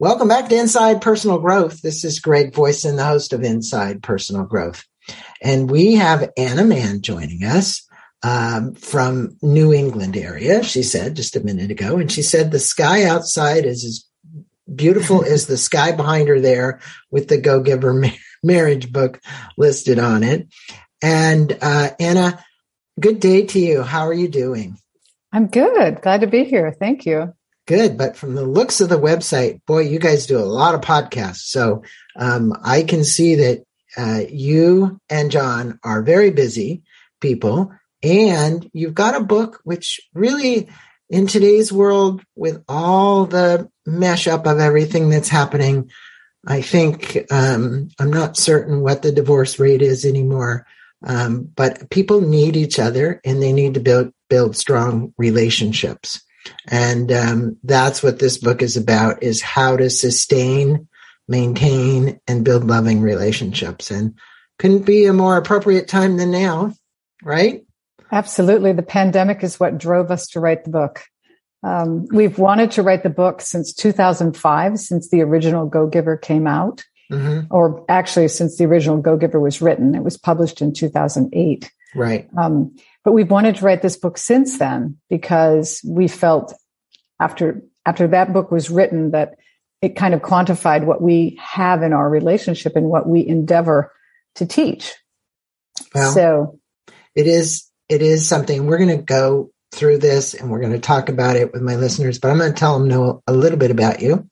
Welcome back to Inside Personal Growth. This is Greg Voisin, the host of Inside Personal Growth. And we have Anna Mann joining us um, from New England area, she said just a minute ago. And she said the sky outside is as beautiful as the sky behind her there with the Go Giver ma- marriage book listed on it. And uh, Anna, good day to you. How are you doing? I'm good. Glad to be here. Thank you. Good. But from the looks of the website, boy, you guys do a lot of podcasts. So um, I can see that uh, you and John are very busy people. And you've got a book which really, in today's world, with all the mesh up of everything that's happening, I think um, I'm not certain what the divorce rate is anymore. Um, but people need each other and they need to build build strong relationships. And um, that's what this book is about: is how to sustain, maintain, and build loving relationships. And couldn't be a more appropriate time than now, right? Absolutely. The pandemic is what drove us to write the book. Um, we've wanted to write the book since 2005, since the original Go Giver came out, mm-hmm. or actually since the original Go Giver was written. It was published in 2008. Right. Um, but we've wanted to write this book since then because we felt after after that book was written that it kind of quantified what we have in our relationship and what we endeavor to teach. Well, so it is it is something we're going to go through this and we're going to talk about it with my listeners, but I'm going to tell them know a little bit about you.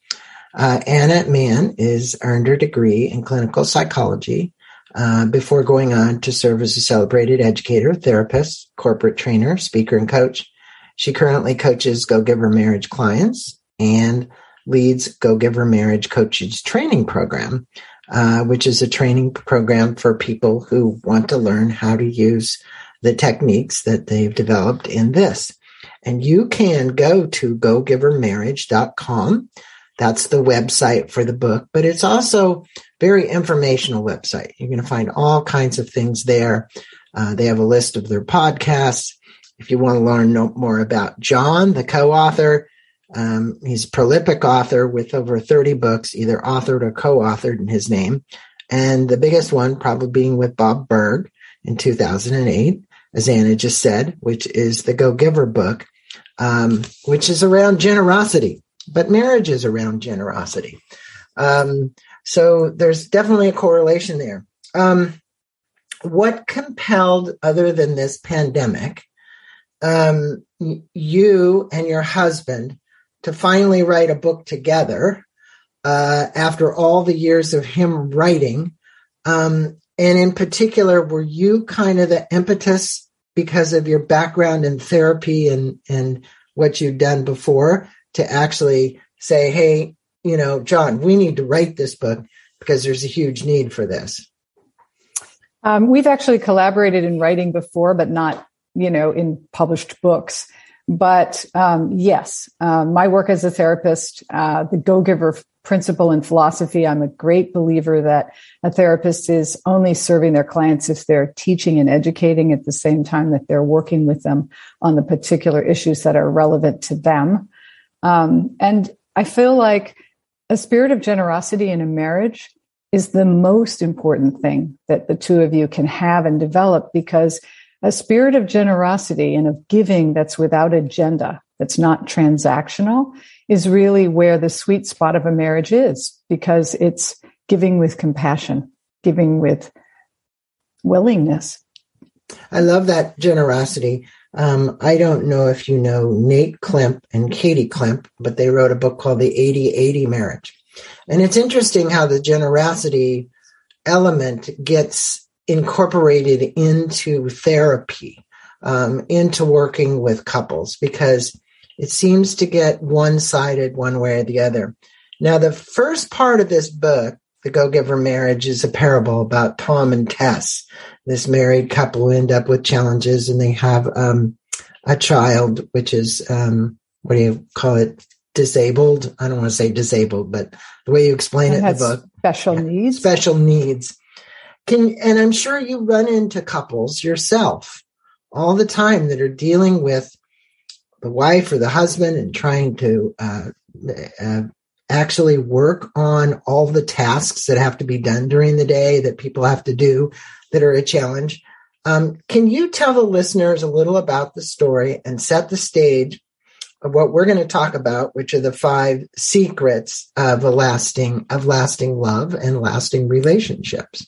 Uh, Anna Mann is earned her degree in clinical psychology uh, before going on to serve as a celebrated educator, therapist, corporate trainer, speaker, and coach. She currently coaches Go Giver Marriage clients and leads Go Giver Marriage Coaches Training Program, uh, which is a training program for people who want to learn how to use the techniques that they've developed in this. And you can go to gogivermarriage.com. That's the website for the book, but it's also very informational website. You're going to find all kinds of things there. Uh, they have a list of their podcasts. If you want to learn more about John, the co-author, um, he's a prolific author with over 30 books, either authored or co-authored in his name. And the biggest one probably being with Bob Burg in 2008 as Anna just said, which is the Go Giver book, um, which is around generosity, but marriage is around generosity. Um, so there's definitely a correlation there. Um, what compelled, other than this pandemic, um, you and your husband to finally write a book together uh, after all the years of him writing? Um, and in particular, were you kind of the impetus because of your background in therapy and, and what you'd done before to actually say, Hey, you know, John, we need to write this book because there's a huge need for this? Um, we've actually collaborated in writing before, but not, you know, in published books. But um, yes, um, my work as a therapist, uh, the Go Giver principle and philosophy, I'm a great believer that a therapist is only serving their clients if they're teaching and educating at the same time that they're working with them on the particular issues that are relevant to them. Um, and I feel like a spirit of generosity in a marriage is the most important thing that the two of you can have and develop because a spirit of generosity and of giving that's without agenda, that's not transactional, is really where the sweet spot of a marriage is because it's giving with compassion, giving with willingness. I love that generosity. Um, I don't know if you know Nate Klemp and Kaley Klemp, but they wrote a book called The 80 80 Marriage. And it's interesting how the generosity element gets incorporated into therapy, um, into working with couples, because it seems to get one sided one way or the other. Now, the first part of this book, The Go Giver Marriage, is a parable about Tom and Tess, this married couple end up with challenges and they have um, a child, which is, um, what do you call it? Disabled. I don't want to say disabled, but the way you explain it, it in the book. Special yeah, needs. Special needs. Can, and I'm sure you run into couples yourself all the time that are dealing with the wife or the husband and trying to uh, uh, actually work on all the tasks that have to be done during the day that people have to do that are a challenge. Um, can you tell the listeners a little about the story and set the stage of what we're going to talk about, which are the five secrets of a lasting of lasting love and lasting relationships?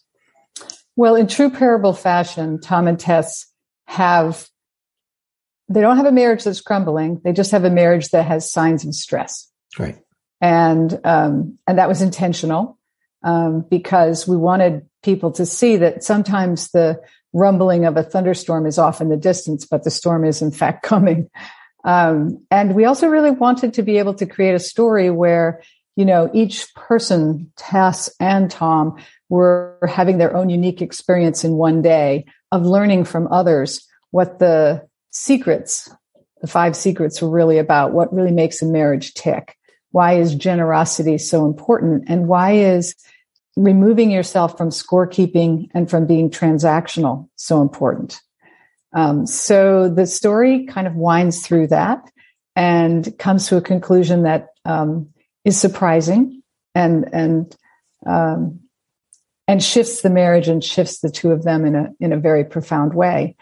Well, in true parable fashion, Tom and Tess have they don't have a marriage that's crumbling. They just have a marriage that has signs of stress. Right. And um, and that was intentional um, because we wanted people to see that sometimes the rumbling of a thunderstorm is off in the distance, but the storm is in fact coming. Um, and we also really wanted to be able to create a story where, you know, each person, Tess and Tom, were having their own unique experience in one day of learning from others what the secrets, the five secrets were really about, what really makes a marriage tick. Why is generosity so important? And why is removing yourself from scorekeeping and from being transactional so important? Um, so the story kind of winds through that and comes to a conclusion that um, is surprising and and um, and shifts the marriage and shifts the two of them in a in a very profound way.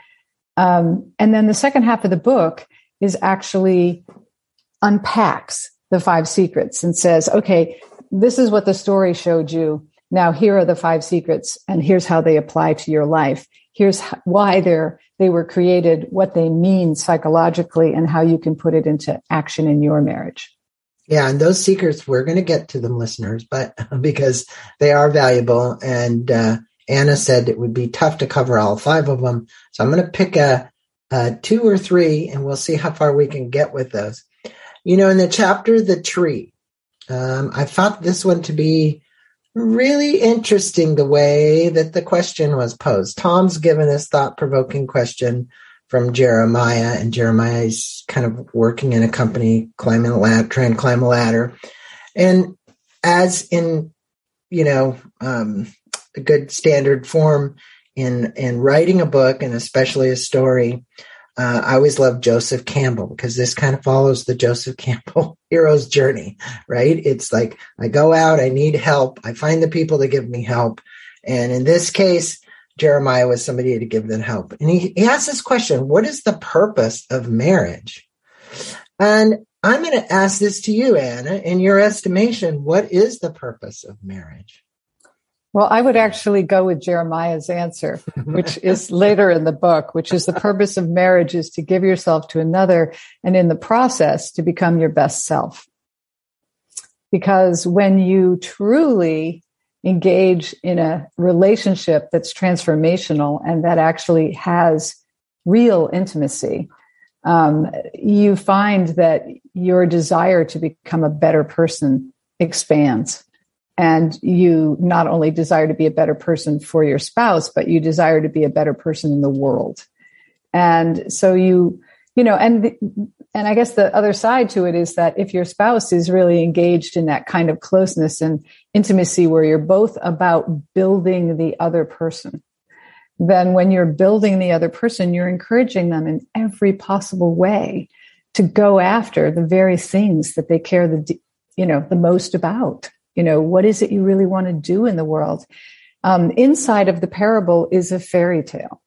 Um, and then the second half of the book is actually unpacks the five secrets and says, okay, this is what the story showed you. Now here are the five secrets, and here's how they apply to your life. Here's why they're they were created, what they mean psychologically, and how you can put it into action in your marriage. Yeah, and those secrets, we're going to get to them, listeners, but because they are valuable. And uh, Anna said it would be tough to cover all five of them. So I'm going to pick a, a two or three, and we'll see how far we can get with those. You know, in the chapter, The Tree, um, I thought this one to be really interesting the way that the question was posed. Tom's given this thought provoking question from Jeremiah, and Jeremiah is kind of working in a company, climbing a ladder, trying to climb a ladder. And as in, you know, um, a good standard form in in writing a book and especially a story, uh, I always love Joseph Campbell because this kind of follows the Joseph Campbell hero's journey, right? It's like I go out, I need help, I find the people that give me help. And in this case, Jeremiah was somebody to give them help. And he, he asks this question What is the purpose of marriage? And I'm going to ask this to you, Anna. In your estimation, what is the purpose of marriage? Well, I would actually go with Jeremiah's answer, which is later in the book, which is the purpose of marriage is to give yourself to another and in the process to become your best self. Because when you truly engage in a relationship that's transformational and that actually has real intimacy, um, you find that your desire to become a better person expands and you not only desire to be a better person for your spouse but you desire to be a better person in the world. And so you you know and and i guess the other side to it is that if your spouse is really engaged in that kind of closeness and intimacy where you're both about building the other person then when you're building the other person you're encouraging them in every possible way to go after the very things that they care the you know the most about you know, what is it you really want to do in the world? Um, inside of the parable is a fairy tale.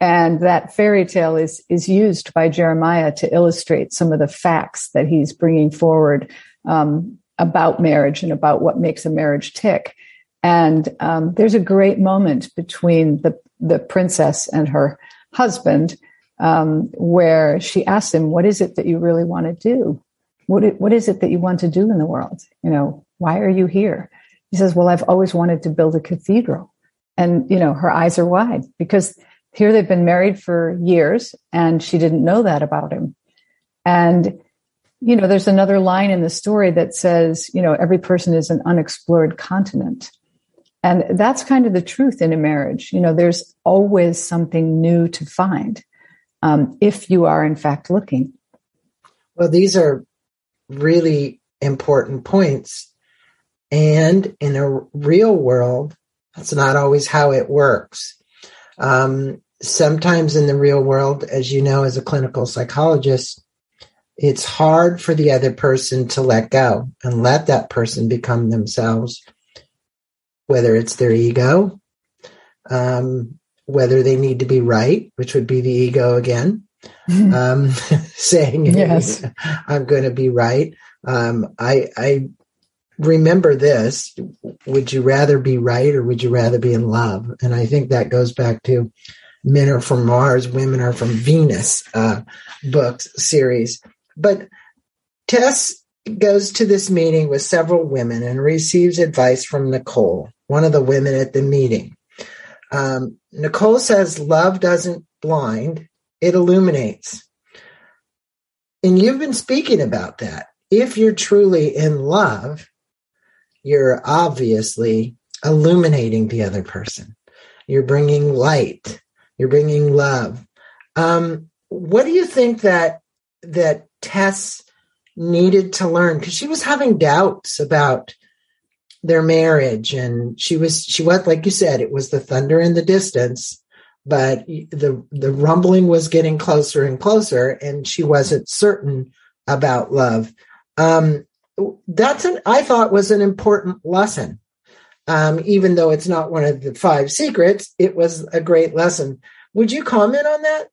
And that fairy tale is, is used by Jeremiah to illustrate some of the facts that he's bringing forward um, about marriage and about what makes a marriage tick. And um, there's a great moment between the, the princess and her husband um, where she asks him, What is it that you really want to do? What, what is it that you want to do in the world? You know, why are you here? He says, Well, I've always wanted to build a cathedral. And, you know, her eyes are wide because here they've been married for years and she didn't know that about him. And, you know, there's another line in the story that says, you know, every person is an unexplored continent. And that's kind of the truth in a marriage. You know, there's always something new to find um, if you are, in fact, looking. Well, these are really important points and in a real world, that's not always how it works. Um, sometimes in the real world, as you know, as a clinical psychologist, it's hard for the other person to let go and let that person become themselves, whether it's their ego, um, whether they need to be right, which would be the ego again, um, saying, yes. I'm going to be right. Um, I, I remember this. Would you rather be right or would you rather be in love? And I think that goes back to men are from Mars, women are from Venus uh, books series. But Tess goes to this meeting with several women and receives advice from Nicole, one of the women at the meeting. Um, Nicole says, Love doesn't blind, it illuminates. And you've been speaking about that. If you're truly in love, you're obviously illuminating the other person. You're bringing light. You're bringing love. Um, what do you think that that Tess needed to learn? Because she was having doubts about their marriage, and she was she was like you said, it was the thunder in the distance, but the the rumbling was getting closer and closer, and she wasn't certain about love. Um, that's an I thought was an important lesson. Um, even though it's not one of the five secrets, it was a great lesson. Would you comment on that?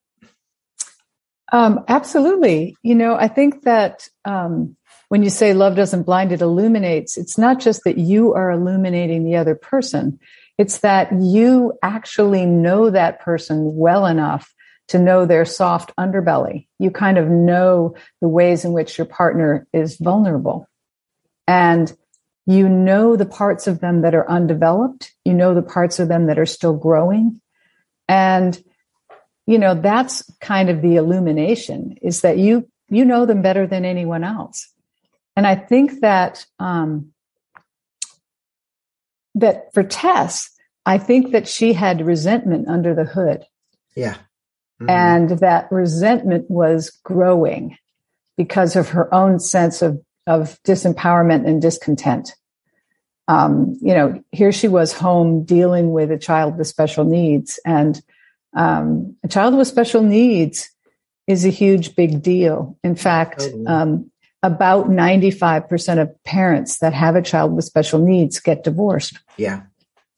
Um, absolutely. You know, I think that um, when you say love doesn't blind, it illuminates. It's not just that you are illuminating the other person. It's that you actually know that person well enough to know their soft underbelly. You kind of know the ways in which your partner is vulnerable. And you know the parts of them that are undeveloped. You know the parts of them that are still growing. And, you know, that's kind of the illumination is that you, you know them better than anyone else. And I think that, um, that for Tess, I think that she had resentment under the hood. Yeah. Mm-hmm. And that resentment was growing because of her own sense of of disempowerment and discontent. Um, you know, here she was home dealing with a child with special needs, and um, a child with special needs is a huge big deal. In fact, totally. um, about 95% of parents that have a child with special needs get divorced. Yeah.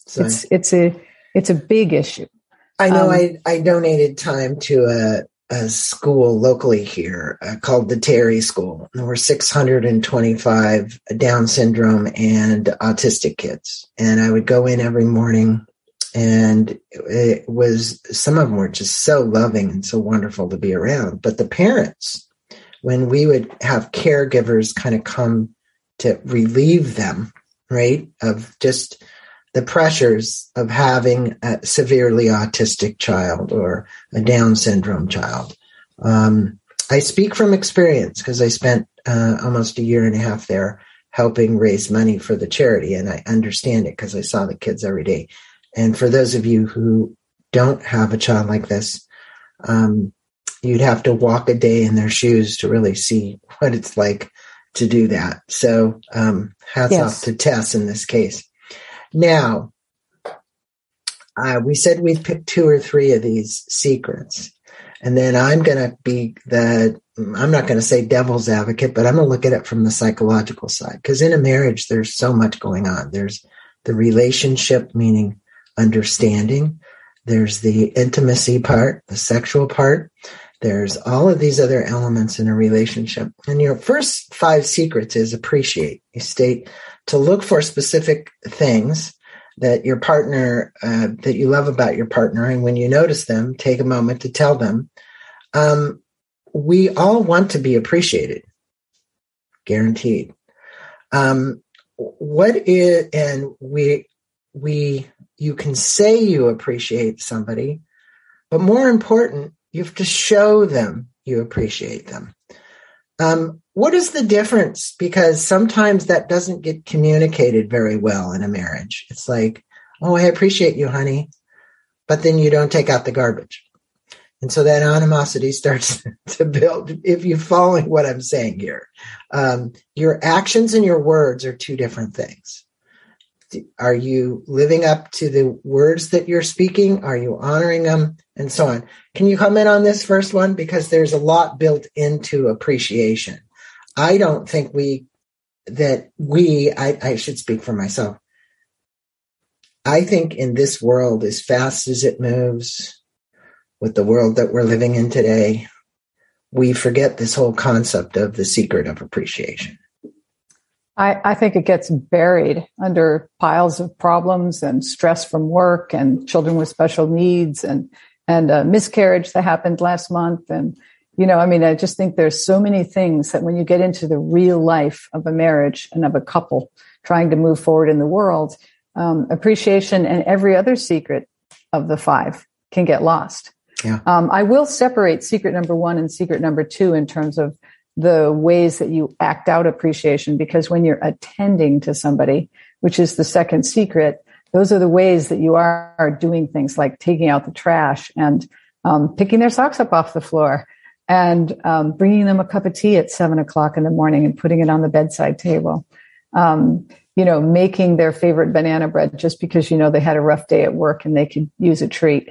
So it's, it's a, it's a big issue. I know um, I, I donated time to a, a school locally here uh, called the Terry School. There were 625 Down syndrome and autistic kids. And I would go in every morning and it was, some of them were just so loving and so wonderful to be around. But the parents, when we would have caregivers kind of come to relieve them, right, of just the pressures of having a severely autistic child or a Down syndrome child. Um, I speak from experience because I spent uh, almost a year and a half there helping raise money for the charity, and I understand it because I saw the kids every day. And for those of you who don't have a child like this, um, you'd have to walk a day in their shoes to really see what it's like to do that. So, um, hats yes. off to Tess in this case. Now, uh, we said we'd pick two or three of these secrets. And then I'm going to be the, I'm not going to say devil's advocate, but I'm going to look at it from the psychological side. Because in a marriage, there's so much going on. There's the relationship, meaning understanding. There's the intimacy part, the sexual part. There's all of these other elements in a relationship. And your first five secrets is appreciate. You state to look for specific things that your partner, uh, that you love about your partner. And when you notice them, take a moment to tell them. Um, we all want to be appreciated, guaranteed. Um, what is, and we, we, you can say you appreciate somebody, but more important, you have to show them you appreciate them. Um, what is the difference? Because sometimes that doesn't get communicated very well in a marriage. It's like, oh, I appreciate you, honey, but then you don't take out the garbage. And so that animosity starts to build. If you're following what I'm saying here, um, your actions and your words are two different things. Are you living up to the words that you're speaking? Are you honoring them? And so on. Can you comment on this first one? Because there's a lot built into appreciation. I don't think we, that we, I, I should speak for myself. I think in this world, as fast as it moves, with the world that we're living in today, we forget this whole concept of the secret of appreciation. I, I, think it gets buried under piles of problems and stress from work and children with special needs and and a miscarriage that happened last month and you know i mean i just think there's so many things that when you get into the real life of a marriage and of a couple trying to move forward in the world um, appreciation and every other secret of the five can get lost yeah. Um, I will separate secret number one and secret number two in terms of the ways that you act out appreciation, because when you're attending to somebody, which is the second secret, those are the ways that you are, are doing things like taking out the trash and um, picking their socks up off the floor and um, bringing them a cup of tea at seven o'clock in the morning and putting it on the bedside table. Um, you know, making their favorite banana bread just because you know they had a rough day at work and they could use a treat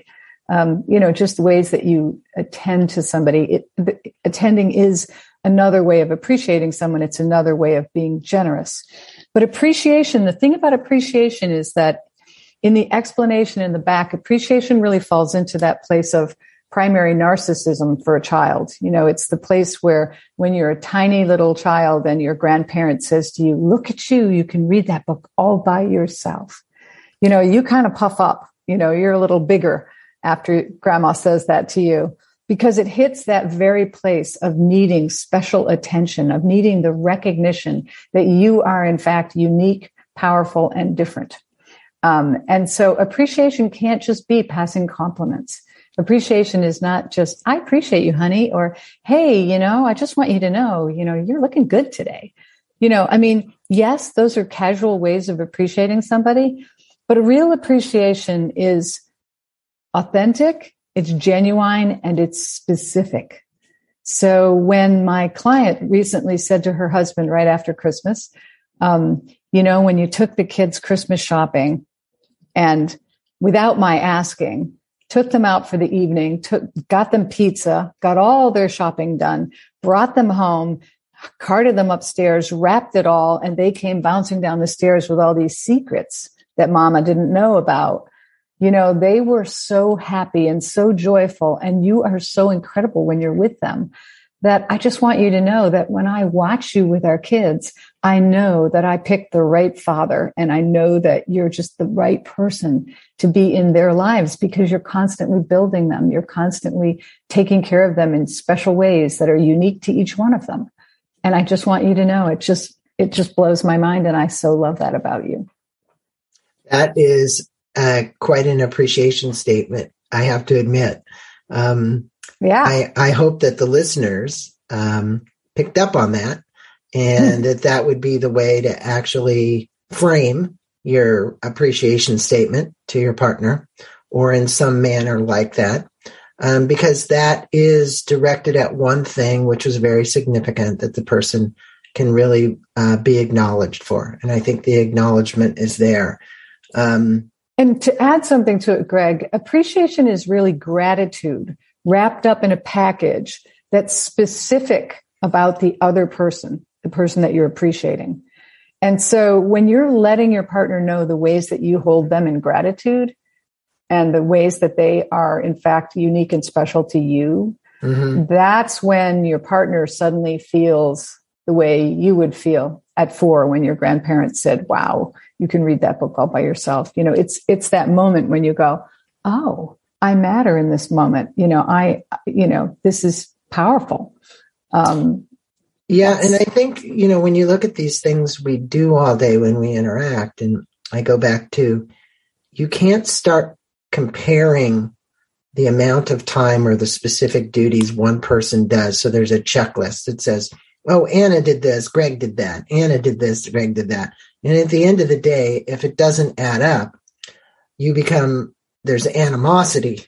um, you know, just the ways that you attend to somebody. It, attending is another way of appreciating someone. It's another way of being generous. But appreciation, the thing about appreciation is that in the explanation in the back, appreciation really falls into that place of primary narcissism for a child. You know, it's the place where when you're a tiny little child and your grandparent says to you, look at you, you can read that book all by yourself. You know, you kind of puff up, you know, you're a little bigger after grandma says that to you because it hits that very place of needing special attention, of needing the recognition that you are in fact unique, powerful, and different. Um, and so appreciation can't just be passing compliments. Appreciation is not just, I appreciate you, honey, or, hey, you know, I just want you to know, you know, you're looking good today. You know, I mean, yes, those are casual ways of appreciating somebody, but a real appreciation is authentic, it's genuine, and it's specific. So when my client recently said to her husband right after Christmas, um, you know, when you took the kids Christmas shopping and without my asking, took them out for the evening, took, got them pizza, got all their shopping done, brought them home, carted them upstairs, wrapped it all, and they came bouncing down the stairs with all these secrets that mama didn't know about. You know, they were so happy and so joyful, and you are so incredible when you're with them that I just want you to know that when I watch you with our kids, I know that I picked the right father and I know that you're just the right person to be in their lives because you're constantly building them. You're constantly taking care of them in special ways that are unique to each one of them. And I just want you to know it just, it just blows my mind. And I so love that about you. That is uh, quite an appreciation statement, I have to admit. Um, yeah. I, I hope that the listeners um, picked up on that and that that would be the way to actually frame your appreciation statement to your partner or in some manner like that. Um, because that is directed at one thing, which was very significant that the person can really uh, be acknowledged for. And I think the acknowledgement is there. Um, and to add something to it, Greg, appreciation is really gratitude wrapped up in a package that's specific about the other person, the person that you're appreciating. And so when you're letting your partner know the ways that you hold them in gratitude and the ways that they are in fact unique and special to you, mm-hmm. that's when your partner suddenly feels the way you would feel at four when your grandparents said, wow, you can read that book all by yourself. You know, it's, it's that moment when you go, oh, I matter in this moment. You know, I, you know, this is powerful. Um, yeah. And I think, you know, when you look at these things we do all day when we interact, and I go back to, you can't start comparing the amount of time or the specific duties one person does. So there's a checklist that says, oh, Anna did this, Greg did that, Anna did this, Greg did that. And at the end of the day, if it doesn't add up, you become, there's animosity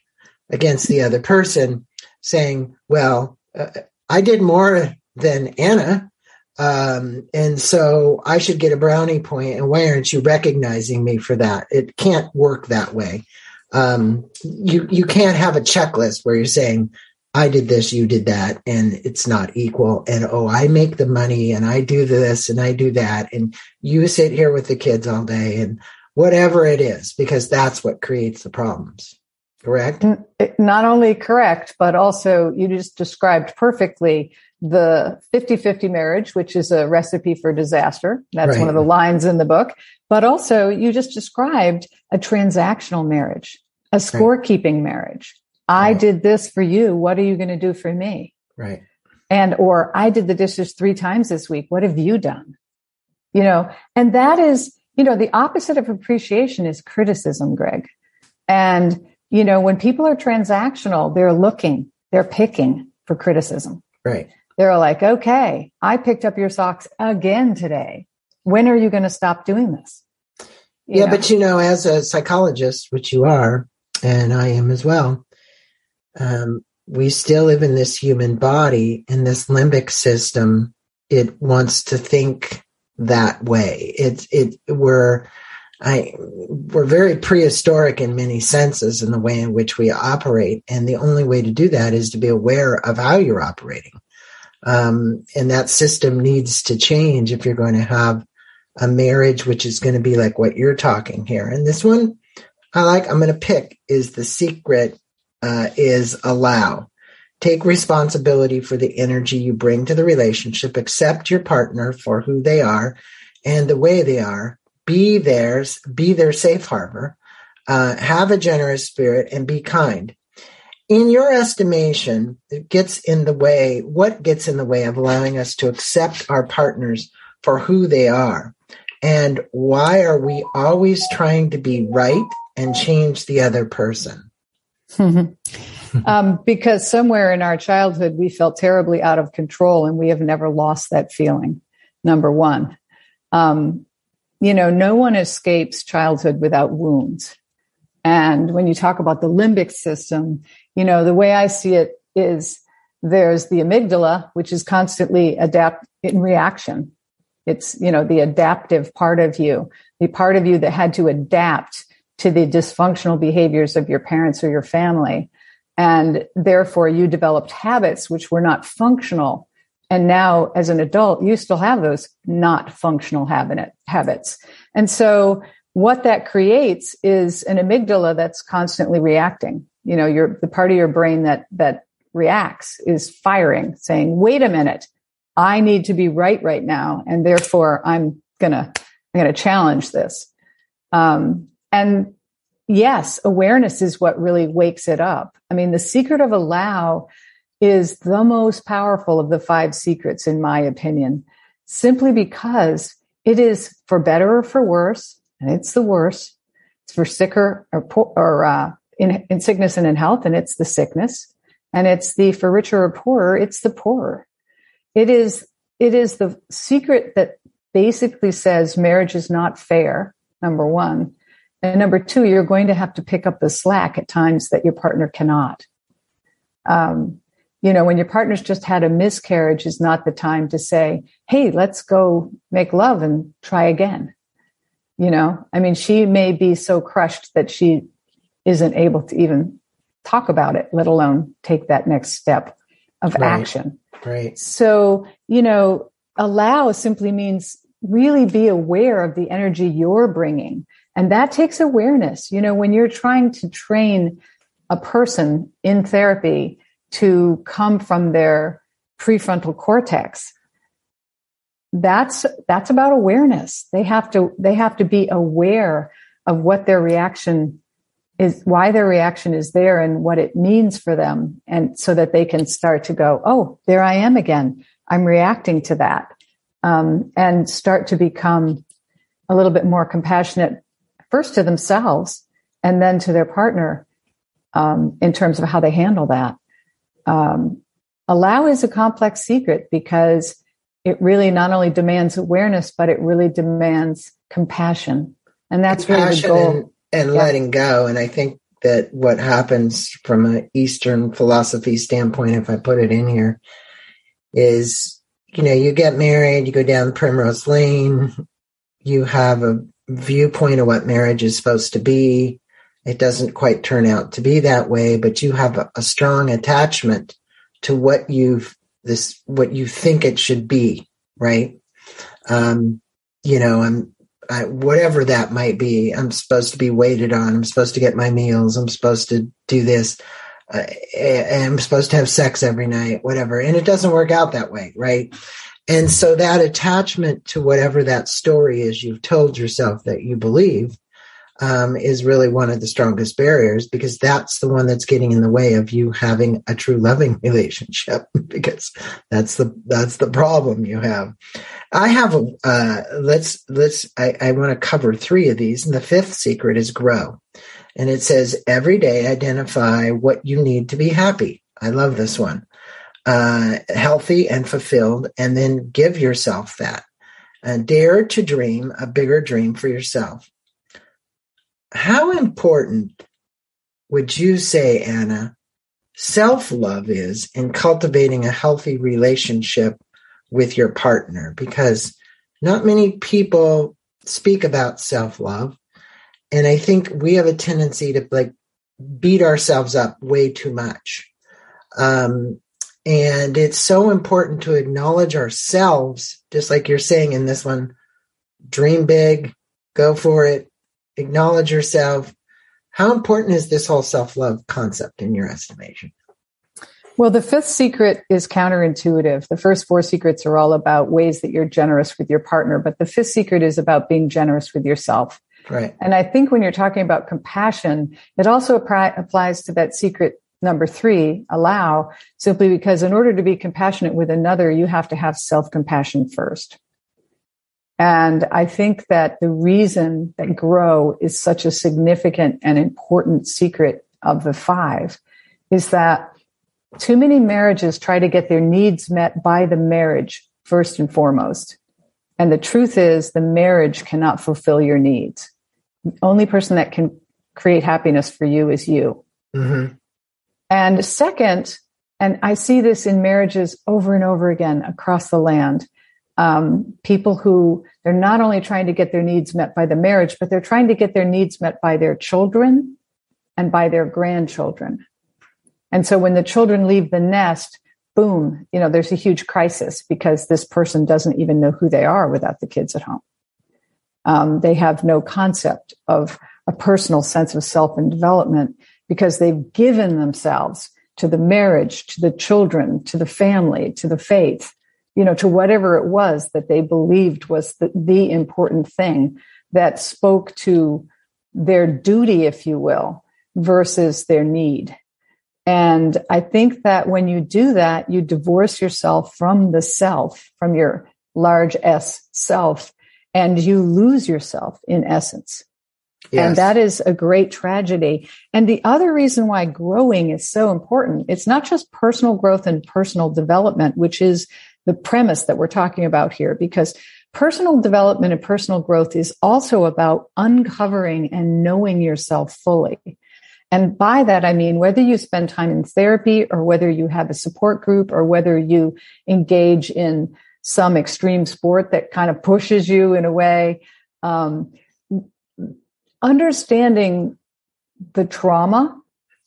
against the other person saying, well, uh, I did more than Anna. Um, and so I should get a brownie point, and why aren't you recognizing me for that? It can't work that way. Um, you you can't have a checklist where you're saying I did this, you did that, and it's not equal. And oh, I make the money, and I do this, and I do that, and you sit here with the kids all day, and whatever it is, because that's what creates the problems. Correct? Not only correct, but also you just described perfectly the 50-50 marriage, which is a recipe for disaster. That's right. one of the lines in the book. But also you just described a transactional marriage, a scorekeeping right. marriage. I did this for you. What are you going to do for me? Right. And, or I did the dishes three times this week. What have you done? You know, and that is, you know, the opposite of appreciation is criticism, Greg. And, you know, when people are transactional, they're looking, they're picking for criticism. Right. They're like, okay, I picked up your socks again today. When are you going to stop doing this? You yeah, know? but you know, as a psychologist, which you are, and I am as well, um, we still live in this human body, and this limbic system, it wants to think that way. It, it, we're, I, we're very prehistoric in many senses in the way in which we operate. And the only way to do that is to be aware of how you're operating. Um, and that system needs to change if you're going to have a marriage, which is going to be like what you're talking here. And this one I like, I'm going to pick is the secret uh, is allow. Take responsibility for the energy you bring to the relationship. Accept your partner for who they are and the way they are. Be theirs, be their safe harbor. Uh, have a generous spirit and be kind in your estimation, it gets in the way, what gets in the way of allowing us to accept our partners for who they are? And why are we always trying to be right and change the other person? um, because somewhere in our childhood, we felt terribly out of control and we have never lost that feeling. Number one. Um, you know, no one escapes childhood without wounds. And when you talk about the limbic system, you know, the way I see it is there's the amygdala, which is constantly adapt in reaction. It's, you know, the adaptive part of you, the part of you that had to adapt to the dysfunctional behaviors of your parents or your family. And therefore you developed habits which were not functional. And now as an adult, you still have those not functional habit, habits. And so what that creates is an amygdala that's constantly reacting you know your the part of your brain that that reacts is firing saying wait a minute i need to be right right now and therefore i'm gonna i'm gonna challenge this um, and yes awareness is what really wakes it up i mean the secret of allow is the most powerful of the five secrets in my opinion simply because it is for better or for worse and it's the worst it's for sicker or, or uh, in, in sickness and in health, and it's the sickness. And it's the for richer or poorer, it's the poorer. It is, it is the secret that basically says marriage is not fair, number one. And number two, you're going to have to pick up the slack at times that your partner cannot. Um, you know, when your partner's just had a miscarriage is not the time to say, Hey, let's go make love and try again. You know, I mean, she may be so crushed that she isn't able to even talk about it, let alone take that next step of right. action. Right. So, you know, allow simply means really be aware of the energy you're bringing. And that takes awareness. You know, when you're trying to train a person in therapy to come from their prefrontal cortex, that's, that's about awareness. They have to, they have to be aware of what their reaction is why their reaction is there and what it means for them. And so that they can start to go, Oh, there I am again. I'm reacting to that. Um, and start to become a little bit more compassionate first to themselves and then to their partner um, in terms of how they handle that. Um, allow is a complex secret because it really not only demands awareness, but it really demands compassion. And that's compassion really the goal and yeah. letting go. And I think that what happens from an Eastern philosophy standpoint, if I put it in here, is you know, you get married, you go down Primrose Lane, you have a viewpoint of what marriage is supposed to be. It doesn't quite turn out to be that way, but you have a, a strong attachment to what you've this what you think it should be, right? Um, you know, I'm I, whatever that might be. I'm supposed to be waited on. I'm supposed to get my meals. I'm supposed to do this. Uh, I'm supposed to have sex every night, whatever. And it doesn't work out that way, right? And so that attachment to whatever that story is you've told yourself that you believe um, is really one of the strongest barriers because that's the one that's getting in the way of you having a true loving relationship because that's the that's the problem you have. I have a uh, let's let's i, I want to cover three of these and the fifth secret is grow. And it says every day identify what you need to be happy. I love this one uh, healthy and fulfilled and then give yourself that uh, dare to dream a bigger dream for yourself how important would you say, Anna, self love is in cultivating a healthy relationship with your partner? Because not many people speak about self love. And I think we have a tendency to like beat ourselves up way too much. Um, and it's so important to acknowledge ourselves, just like you're saying in this one dream big, go for it, acknowledge yourself. How important is this whole self love concept in your estimation? Well, the fifth secret is counterintuitive. The first four secrets are all about ways that you're generous with your partner, but the fifth secret is about being generous with yourself. Right. And I think when you're talking about compassion, it also applies to that secret number three, allow, simply because in order to be compassionate with another, you have to have self compassion first. And I think that the reason that grow is such a significant and important secret of the five is that too many marriages try to get their needs met by the marriage first and foremost. And the truth is the marriage cannot fulfill your needs. The only person that can create happiness for you is you. Mm-hmm. And second, and I see this in marriages over and over again across the land, um, people who they're not only trying to get their needs met by the marriage, but they're trying to get their needs met by their children and by their grandchildren. And so when the children leave the nest, boom, you know, there's a huge crisis because this person doesn't even know who they are without the kids at home. Um, they have no concept of a personal sense of self and development because they've given themselves to the marriage, to the children, to the family, to the faith, you know, to whatever it was that they believed was the, the important thing that spoke to their duty, if you will, versus their need. And I think that when you do that, you divorce yourself from the self, from your large S self, and you lose yourself in essence. Yes. And that is a great tragedy. And the other reason why growing is so important, it's not just personal growth and personal development, which is the premise that we're talking about here, because personal development and personal growth is also about uncovering and knowing yourself fully. And by that, I mean, whether you spend time in therapy or whether you have a support group or whether you engage in some extreme sport that kind of pushes you in a way, um, understanding the trauma,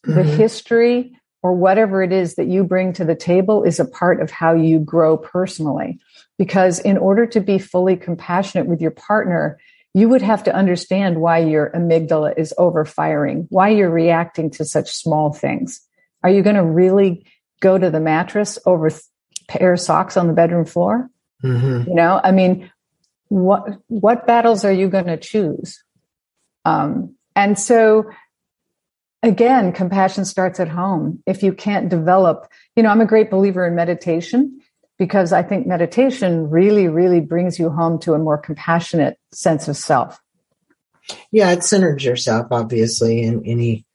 mm-hmm. the history, or whatever it is that you bring to the table is a part of how you grow personally. Because in order to be fully compassionate with your partner, you would have to understand why your amygdala is overfiring, why you're reacting to such small things. Are you going to really go to the mattress over a pair of socks on the bedroom floor? Mm-hmm. You know, I mean, what what battles are you going to choose? Um, and so again, compassion starts at home. If you can't develop, you know, I'm a great believer in meditation because I think meditation really, really brings you home to a more compassionate sense of self. Yeah, it centers yourself, obviously, in any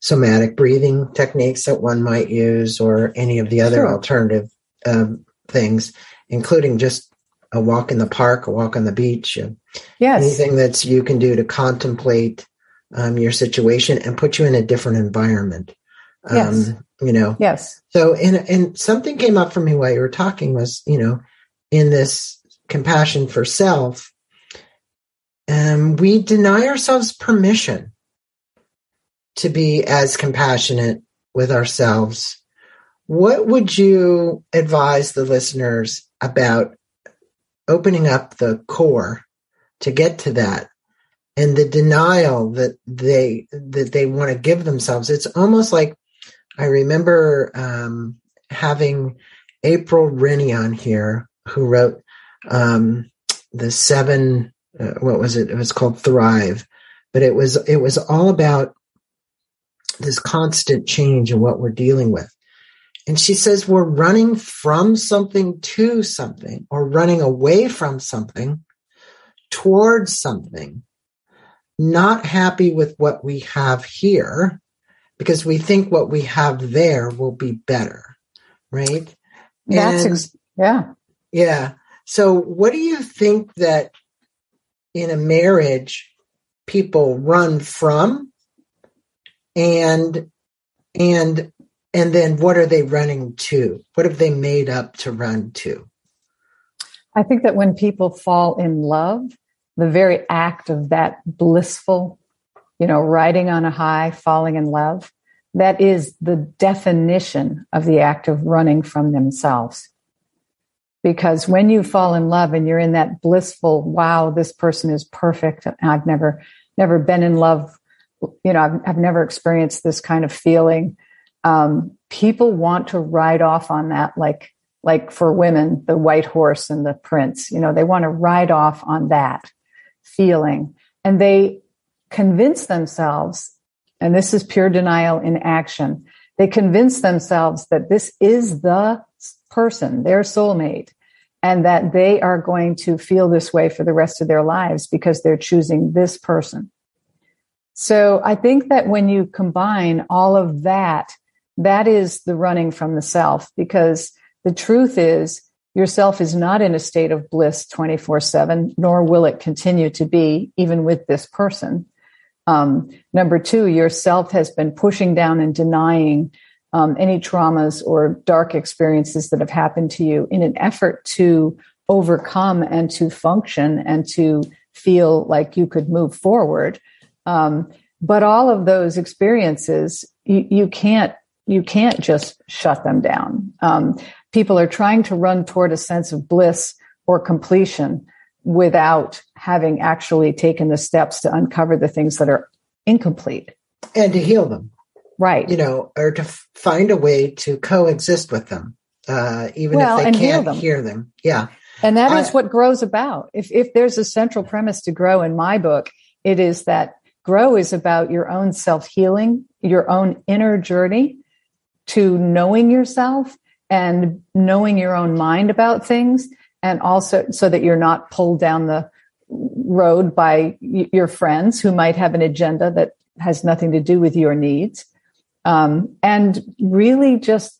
somatic breathing techniques that one might use or any of the other sure. alternative um, things, including just a walk in the park, a walk on the beach, yes. anything that you can do to contemplate um, your situation and put you in a different environment. Um, yes. You know. Yes. So, and and something came up for me while you were talking was, you know, in this compassion for self, um, we deny ourselves permission to be as compassionate with ourselves. What would you advise the listeners about opening up the core to get to that. And the denial that they that they want to give themselves it's almost like i remember um, having April Rinne on here who wrote um, the seven uh, what was it? It was called thrive. But it was it was all about this constant change in what we're dealing with and she says we're running from something to something or running away from something towards something, not happy with what we have here because we think what we have there will be better. Right. That's, and, ex- yeah. Yeah. So what do you think that in a marriage people run from and and and then what are they running to? What have they made up to run to? I think that when people fall in love, the very act of that blissful, you know, riding on a high, falling in love, that is the definition of the act of running from themselves. Because when you fall in love and you're in that blissful, wow, this person is perfect. I've never, never been in love. You know, I've, I've never experienced this kind of feeling um, people want to ride off on that like like for women the white horse and the prince you know they want to ride off on that feeling. And they convince themselves and this is pure denial in action they convince themselves that this is the person their soulmate and that they are going to feel this way for the rest of their lives because they're choosing this person. So i think that when you combine all of that that is the running from the self because the truth is yourself is not in a state of bliss 24 7, nor will it continue to be even with this person. Um, number two, yourself has been pushing down and denying um, any traumas or dark experiences that have happened to you in an effort to overcome and to function and to feel like you could move forward. Um, but all of those experiences, you, you can't you can't just shut them down. Um, people are trying to run toward a sense of bliss or completion without having actually taken the steps to uncover the things that are incomplete and to heal them. Right. You know, or to find a way to coexist with them, uh, even well, if they can't them. hear them. Yeah. And that I, is what grow's about. If, if there's a central premise to grow in my book, it is that grow is about your own self healing, your own inner journey, to knowing yourself and knowing your own mind about things and also so that you're not pulled down the road by your friends who might have an agenda that has nothing to do with your needs um, and really just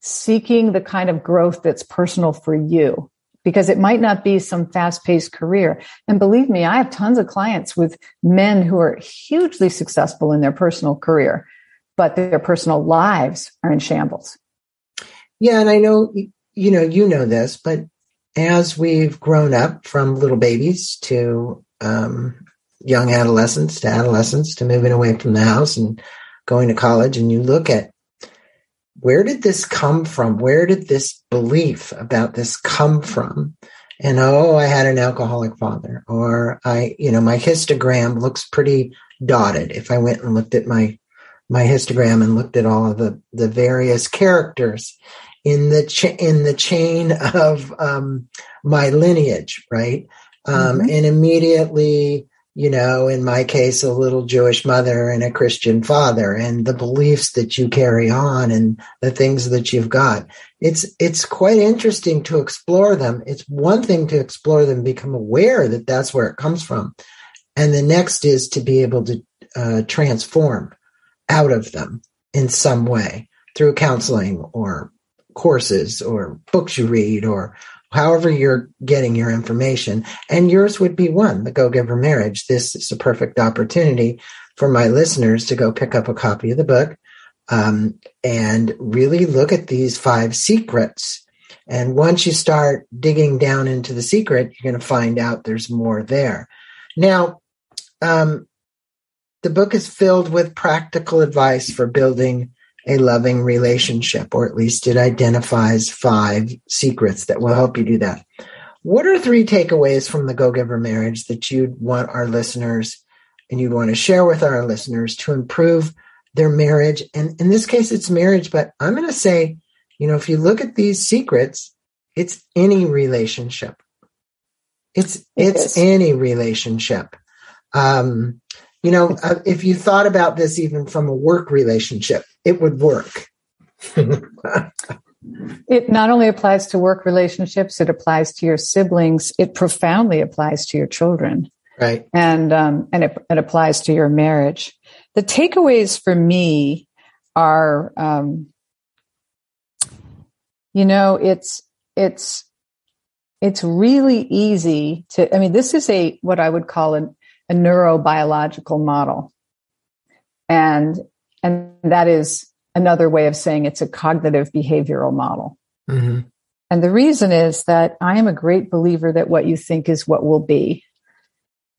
seeking the kind of growth that's personal for you because it might not be some fast paced career. And believe me, I have tons of clients with men who are hugely successful in their personal career but their personal lives are in shambles. Yeah, and I know you know you know this, but as we've grown up from little babies to um, young adolescents to adolescents to moving away from the house and going to college, and you look at where did this come from? Where did this belief about this come from? And oh, I had an alcoholic father, or I, you know, my histogram looks pretty dotted. If I went and looked at my my histogram and looked at all of the, the various characters in the cha- in the chain of um, my lineage, right? Um, mm-hmm. And immediately, you know, in my case, a little Jewish mother and a Christian father, and the beliefs that you carry on and the things that you've got. It's it's quite interesting to explore them. It's one thing to explore them, become aware that that's where it comes from, and the next is to be able to uh, transform out of them in some way through counseling or courses or books you read or however you're getting your information. And yours would be one, the Go Giver Marriage. This is a perfect opportunity for my listeners to go pick up a copy of the book um, and really look at these five secrets And once you start digging down into the secret, you're going to find out there's more there. Now, um, the book is filled with practical advice for building a loving relationship, or at least it identifies five secrets that will help you do that. What are three takeaways from the Go Giver marriage that you'd want our listeners and you'd want to share with our listeners to improve their marriage? And in this case, it's marriage, but I'm going to say, you know, if you look at these secrets, it's any relationship. It's it it's is. any relationship. Um, you know, uh, if you thought about this even from a work relationship, it would work. it not only applies to work relationships, it applies to your siblings. It profoundly applies to your children. Right. And, um, and it, it applies to your marriage. The takeaways for me are, um, you know, it's, it's, it's really easy to, I mean, this is a, what I would call an, a neurobiological model. And, and that is another way of saying it's a cognitive behavioral model. Mm-hmm. And the reason is that I am a great believer that what you think is what will be.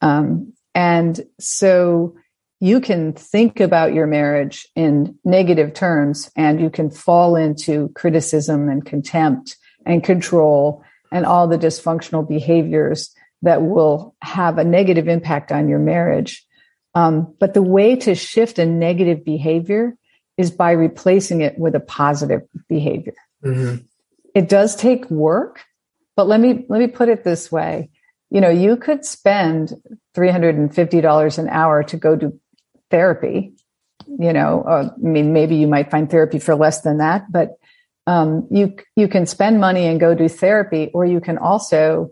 Um, and so you can think about your marriage in negative terms and you can fall into criticism and contempt and control and all the dysfunctional behaviors that will have a negative impact on your marriage. Um, but the way to shift a negative behavior is by replacing it with a positive behavior. Mm-hmm. It does take work, but let me let me put it this way. You know, you could spend $350 an hour to go to therapy. You know, uh, I mean, maybe you might find therapy for less than that, but um, you you can spend money and go do therapy, or you can also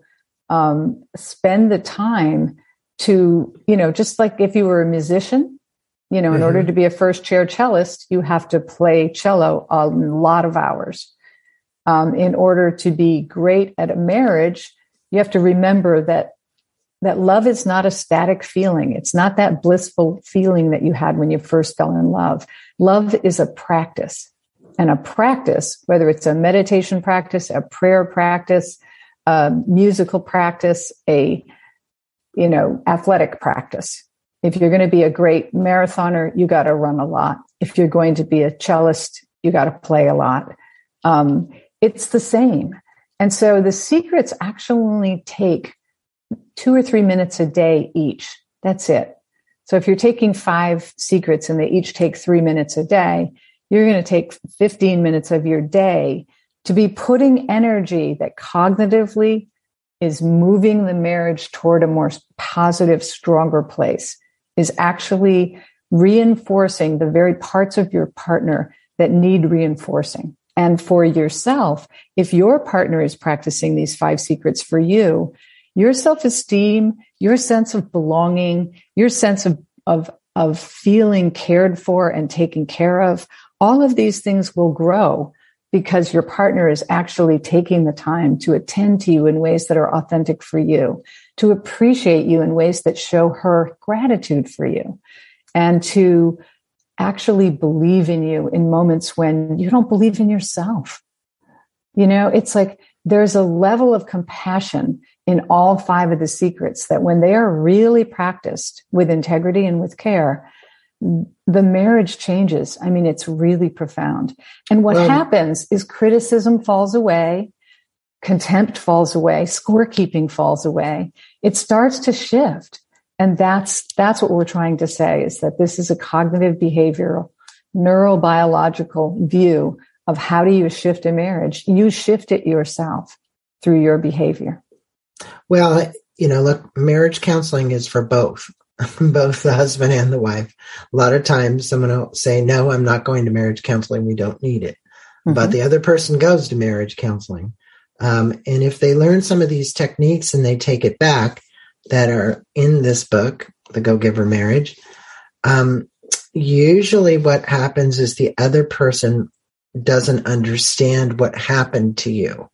um, spend the time to, you know, just like if you were a musician, you know, in mm-hmm. order to be a first chair cellist, you have to play cello a lot of hours. Um, in order to be great at a marriage, you have to remember that that love is not a static feeling. It's not that blissful feeling that you had when you first fell in love. Love is a practice. And a practice, whether it's a meditation practice, a prayer practice, a musical practice, a you know, athletic practice, if you're going to be a great marathoner, you got to run a lot. If you're going to be a cellist, you got to play a lot. Um, it's the same. And so the secrets actually take two or three minutes a day each. That's it. So if you're taking five secrets and they each take three minutes a day, you're going to take 15 minutes of your day to be putting energy that cognitively is moving the marriage toward a more positive, stronger place is actually reinforcing the very parts of your partner that need reinforcing. And for yourself, if your partner is practicing these five secrets for you, your self-esteem, your sense of belonging, your sense of, of, of feeling cared for and taken care of, all of these things will grow because your partner is actually taking the time to attend to you in ways that are authentic for you to appreciate you in ways that show her gratitude for you and to actually believe in you in moments when you don't believe in yourself. You know, it's like there's a level of compassion in all five of the secrets that when they are really practiced with integrity and with care, the marriage changes. I mean, it's really profound. And what happens is criticism falls away contempt falls away, scorekeeping falls away. It starts to shift. And that's, that's what we're trying to say is that this is a cognitive behavioral neurobiological view of how do you shift a marriage? You shift it yourself through your behavior. Well, you know, look, marriage counseling is for both, both the husband and the wife. A lot of times someone will say, no, I'm not going to marriage counseling. We don't need it. Mm-hmm. But the other person goes to marriage counseling. Um, and if they learn some of these techniques and they take it back that are in this book, The Go Giver Marriage, um, usually what happens is the other person doesn't understand what happened to you.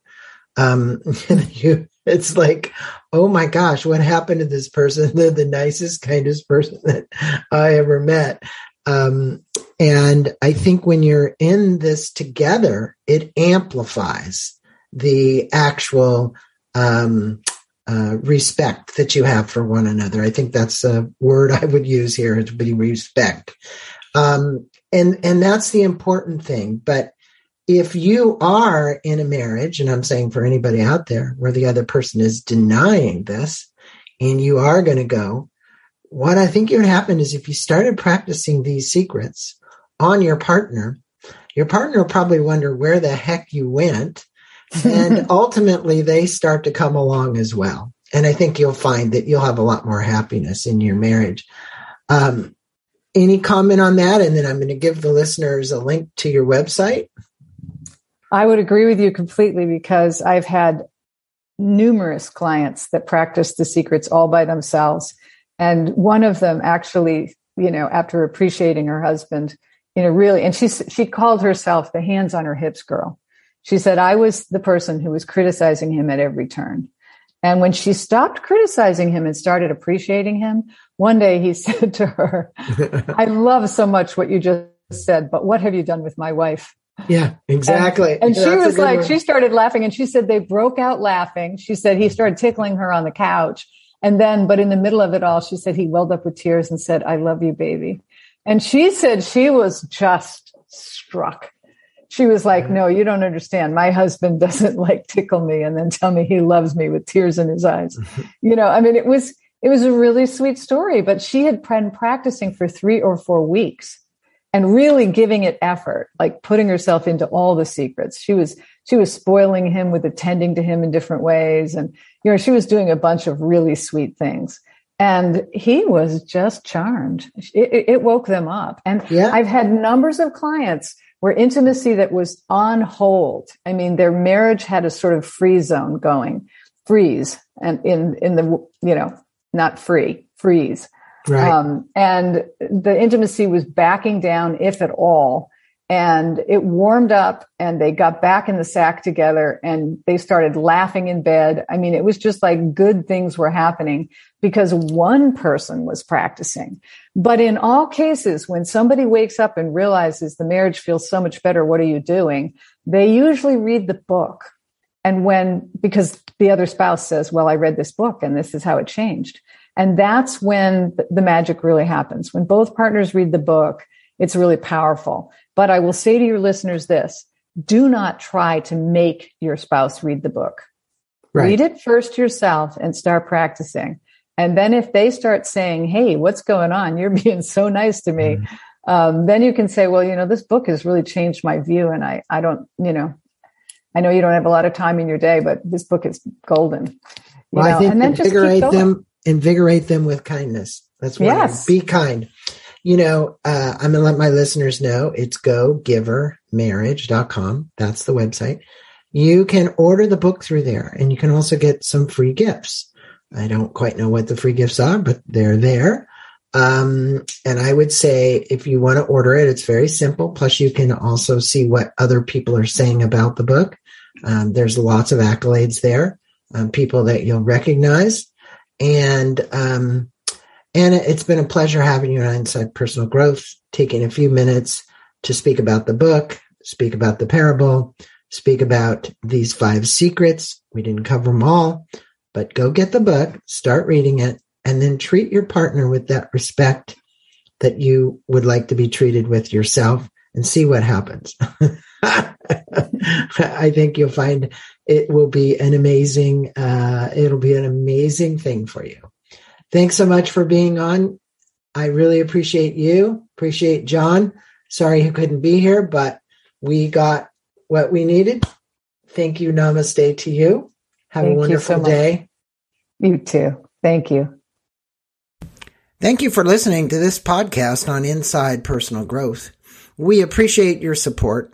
Um, you, it's like, oh my gosh, what happened to this person? They're the nicest, kindest person that I ever met. Um, and I think when you're in this together, it amplifies the actual um, uh, respect that you have for one another. I think that's a word I would use here to be respect. Um, and, and that's the important thing. But if you are in a marriage, and I'm saying for anybody out there where the other person is denying this and you are going to go, what I think would happen is if you started practicing these secrets on your partner, your partner will probably wonder where the heck you went. and ultimately they start to come along as well. And I think you'll find that you'll have a lot more happiness in your marriage. Um, any comment on that? And then I'm going to give the listeners a link to your website. I would agree with you completely because I've had numerous clients that practice the secrets all by themselves. And one of them actually, you know, after appreciating her husband, you know, really, and she, she called herself the hands on her hips girl. She said, I was the person who was criticizing him at every turn. And when she stopped criticizing him and started appreciating him, one day he said to her, I love so much what you just said, but what have you done with my wife? Yeah, exactly. And, and she was like, one. she started laughing and she said they broke out laughing. She said he started tickling her on the couch. And then, but in the middle of it all, she said he welled up with tears and said, I love you, baby. And she said she was just struck. She was like, no, you don't understand. My husband doesn't like tickle me and then tell me he loves me with tears in his eyes. you know, I mean, it was, it was a really sweet story, but she had been practicing for three or four weeks and really giving it effort, like putting herself into all the secrets. She was, she was spoiling him with attending to him in different ways. And, you know, she was doing a bunch of really sweet things. And he was just charmed. It, it woke them up. And yeah. I've had numbers of clients where intimacy that was on hold. I mean, their marriage had a sort of free zone going, freeze, and in, in the, you know, not free, freeze. Right. Um, and the intimacy was backing down, if at all. And it warmed up and they got back in the sack together and they started laughing in bed. I mean, it was just like good things were happening because one person was practicing. But in all cases, when somebody wakes up and realizes the marriage feels so much better, what are you doing? They usually read the book. And when, because the other spouse says, well, I read this book and this is how it changed. And that's when the magic really happens. When both partners read the book, it's really powerful. But I will say to your listeners this, do not try to make your spouse read the book. Right. Read it first yourself and start practicing. And then if they start saying, Hey, what's going on? You're being so nice to me. Mm-hmm. Um, then you can say, well, you know, this book has really changed my view. And I, I don't, you know, I know you don't have a lot of time in your day, but this book is golden. well, know? I think and then invigorate them, invigorate them with kindness. That's what yes. be kind. You know, uh, I'm going to let my listeners know it's gogivermarriage.com. That's the website. You can order the book through there and you can also get some free gifts. I don't quite know what the free gifts are, but they're there. Um, and I would say if you want to order it, it's very simple. Plus, you can also see what other people are saying about the book. Um, there's lots of accolades there, um, people that you'll recognize. And, um, Ana, it's been a pleasure having you on Inside Personal Growth, taking a few minutes to speak about the book, speak about the parable, speak about these five secrets. We didn't cover them all, but go get the book, start reading it, and then treat your partner with that respect that you would like to be treated with yourself and see what happens. I think you'll find it will be an amazing, uh, it'll be an amazing thing for you. Thanks so much for being on. I really appreciate you. Appreciate John. Sorry he couldn't be here, but we got what we needed. Thank you. Namaste to you. Have Thank a wonderful you so day. You too. Thank you. Thank you for listening to this podcast on Inside Personal Growth. We appreciate your support.